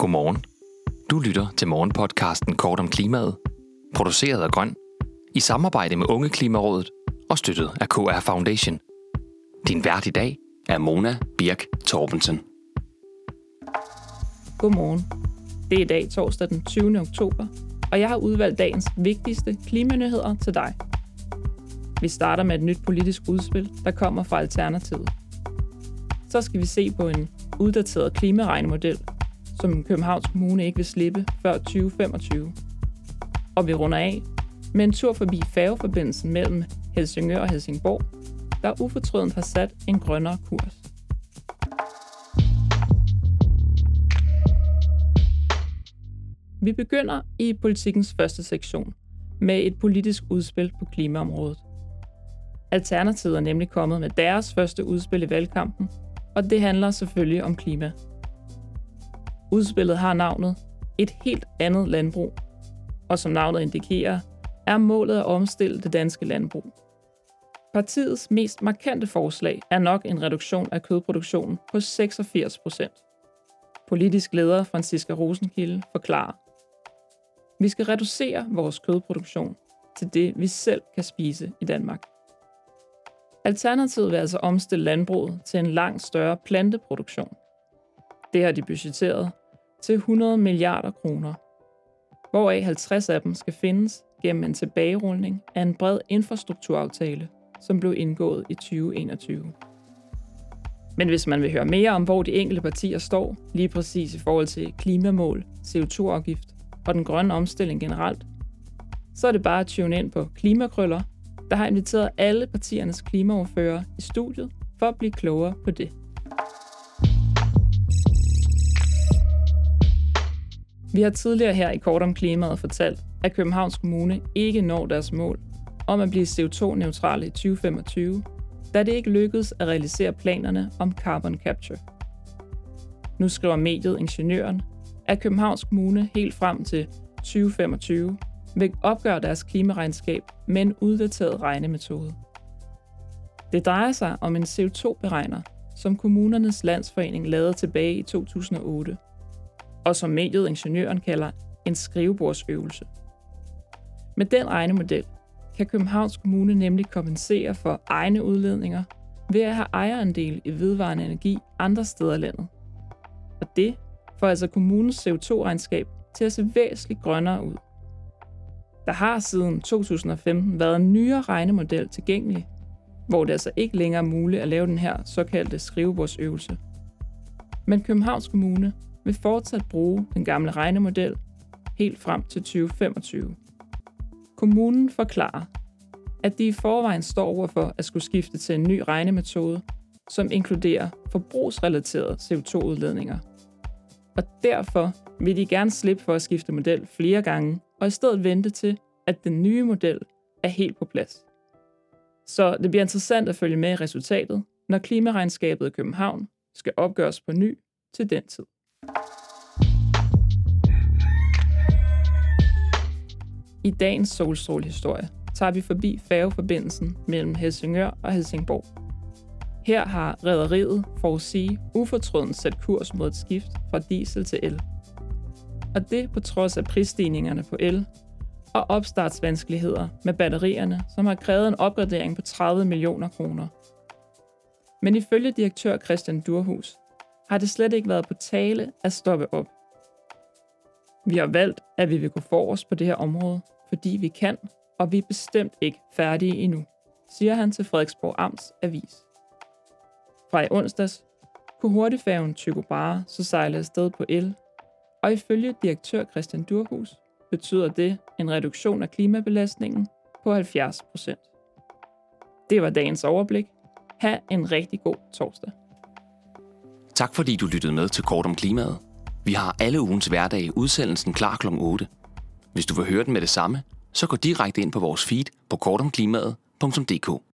Godmorgen. Du lytter til morgenpodcasten Kort om klimaet, produceret af Grøn, i samarbejde med Unge Klimarådet og støttet af KR Foundation. Din vært i dag er Mona Birk Torbensen. Godmorgen. Det er i dag torsdag den 20. oktober, og jeg har udvalgt dagens vigtigste klimanyheder til dig. Vi starter med et nyt politisk udspil, der kommer fra Alternativet. Så skal vi se på en uddateret klimaregnemodel, som Københavns Kommune ikke vil slippe før 2025. Og vi runder af med en tur forbi færgeforbindelsen mellem Helsingør og Helsingborg, der ufortrødent har sat en grønnere kurs. Vi begynder i politikens første sektion med et politisk udspil på klimaområdet. Alternativet er nemlig kommet med deres første udspil i valgkampen, og det handler selvfølgelig om klima. Udspillet har navnet Et helt andet landbrug, og som navnet indikerer, er målet at omstille det danske landbrug. Partiets mest markante forslag er nok en reduktion af kødproduktionen på 86 procent. Politisk leder Franziska Rosenkilde forklarer, vi skal reducere vores kødproduktion til det, vi selv kan spise i Danmark. Alternativet vil altså omstille landbruget til en langt større planteproduktion. Det har de budgetteret til 100 milliarder kroner, hvoraf 50 af dem skal findes gennem en tilbagerulning af en bred infrastrukturaftale, som blev indgået i 2021. Men hvis man vil høre mere om, hvor de enkelte partier står, lige præcis i forhold til klimamål, CO2-afgift og den grønne omstilling generelt, så er det bare at tune ind på Klimakrøller, der har inviteret alle partiernes klimaoverfører i studiet for at blive klogere på det. Vi har tidligere her i Kort om Klimaet fortalt, at Københavns Kommune ikke når deres mål om at blive CO2-neutrale i 2025, da det ikke lykkedes at realisere planerne om carbon capture. Nu skriver mediet Ingeniøren, at Københavns Kommune helt frem til 2025 vil opgøre deres klimaregnskab med en uddateret regnemetode. Det drejer sig om en CO2-beregner, som kommunernes landsforening lavede tilbage i 2008, og som mediet Ingeniøren kalder en skrivebordsøvelse. Med den regnemodel kan Københavns Kommune nemlig kompensere for egne udledninger ved at have ejerandel i vedvarende energi andre steder i landet. Og det får altså kommunens CO2-regnskab til at se væsentligt grønnere ud. Der har siden 2015 været en nyere regnemodel tilgængelig, hvor det altså ikke længere er muligt at lave den her såkaldte skrivebordsøvelse. Men Københavns Kommune vil fortsat bruge den gamle regnemodel helt frem til 2025. Kommunen forklarer, at de i forvejen står overfor at skulle skifte til en ny regnemetode, som inkluderer forbrugsrelaterede CO2-udledninger. Og derfor vil de gerne slippe for at skifte model flere gange, og i stedet vente til, at den nye model er helt på plads. Så det bliver interessant at følge med i resultatet, når klimaregnskabet i København skal opgøres på ny til den tid. I dagens solstrålehistorie tager vi forbi færgeforbindelsen mellem Helsingør og Helsingborg. Her har rædderiet for at sige ufortrødent sat kurs mod et skift fra diesel til el. Og det på trods af prisstigningerne på el og opstartsvanskeligheder med batterierne, som har krævet en opgradering på 30 millioner kroner. Men ifølge direktør Christian Durhus har det slet ikke været på tale at stoppe op. Vi har valgt, at vi vil gå forrest på det her område, fordi vi kan, og vi er bestemt ikke færdige endnu, siger han til Frederiksborg Amts Avis. Fra i onsdags kunne hurtigfærgen Tycho Brahe så sejle afsted på el, og ifølge direktør Christian Durhus betyder det en reduktion af klimabelastningen på 70 procent. Det var dagens overblik. Ha' en rigtig god torsdag. Tak fordi du lyttede med til Kort om klimaet. Vi har alle ugens hverdag udsendelsen klar kl. 8. Hvis du vil høre den med det samme, så gå direkte ind på vores feed på kortomklimaet.dk.